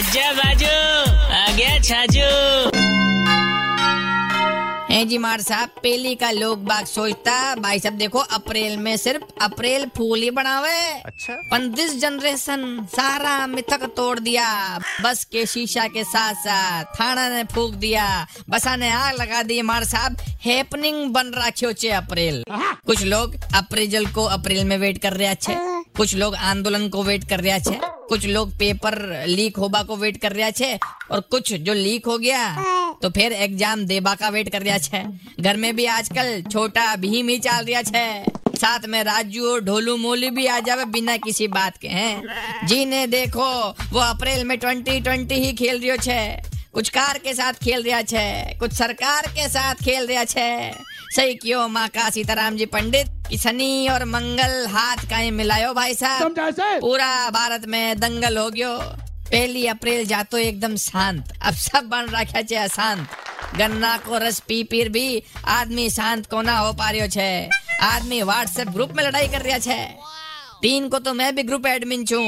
आजा बाजू आ गया छाजू। है जी मार साहब पहली का लोग बाग सोचता भाई साहब देखो अप्रैल में सिर्फ़ अप्रैल फूल ही बनावे। अच्छा। पंदिस जनरेशन सारा मिथक तोड़ दिया बस के शीशा के साथ साथ थाना ने फूक दिया बसा ने आग लगा दी। मार साहब हैपनिंग बन रखियो चे अप्रैल। कुछ लोग अप्रैल को अप्रैल में वेट कर रहे छे कुछ लोग आंदोलन को वेट कर रहा छे, कुछ लोग पेपर लीक होबा को वेट कर रहा छे, और कुछ जो लीक हो गया तो फिर एग्ज़ाम देबा का वेट कर रहा छे। घर में भी आजकल छोटा भीम ही चल रहा छे। साथ में राजू और ढोलू मोलू भी आ जावे बिना किसी बात के, हैं। जी ने देखो, वो अप्रैल में ट्वेंटी ट्वेंटी ही खेल रियो छे। कुछ कार के साथ खेल रहा छे, कुछ सरकार के साथ खेल रहा छे। सही क्यों, माँ का सीताराम जी पंडित? कि शनि और मंगल हाथ का मिलायो भाई साहब? पूरा भारत में दंगल हो गयो। पहली अप्रैल जातो एकदम शांत। अब सब बन रखा छे अशांत। गन्ना को रस पी पीर भी आदमी शांत को ना हो पा रही छे। आदमी व्हाट्सएप ग्रुप में लड़ाई कर रहा छे। तीन को तो मैं भी ग्रुप एडमिन छू।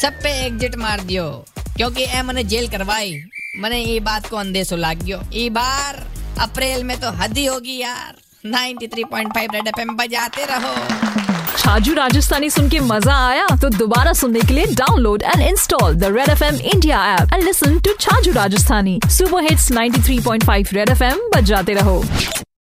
सब पे एग्जिट मार दियो। क्योंकि ए मैंने जेल करवाई। मैंने ये बात को अंदेशो लाग गयो ई बार अप्रैल में तो हद ही होगी यार। 93.5 रेड एफएम बजाते रहो। छाजू राजस्थानी सुन के मज़ा आया तो दोबारा सुनने के लिए download and install the red F M India app and listen to Chhaju Rajasthani. Super hits 93.5 red F M बजाते रहो।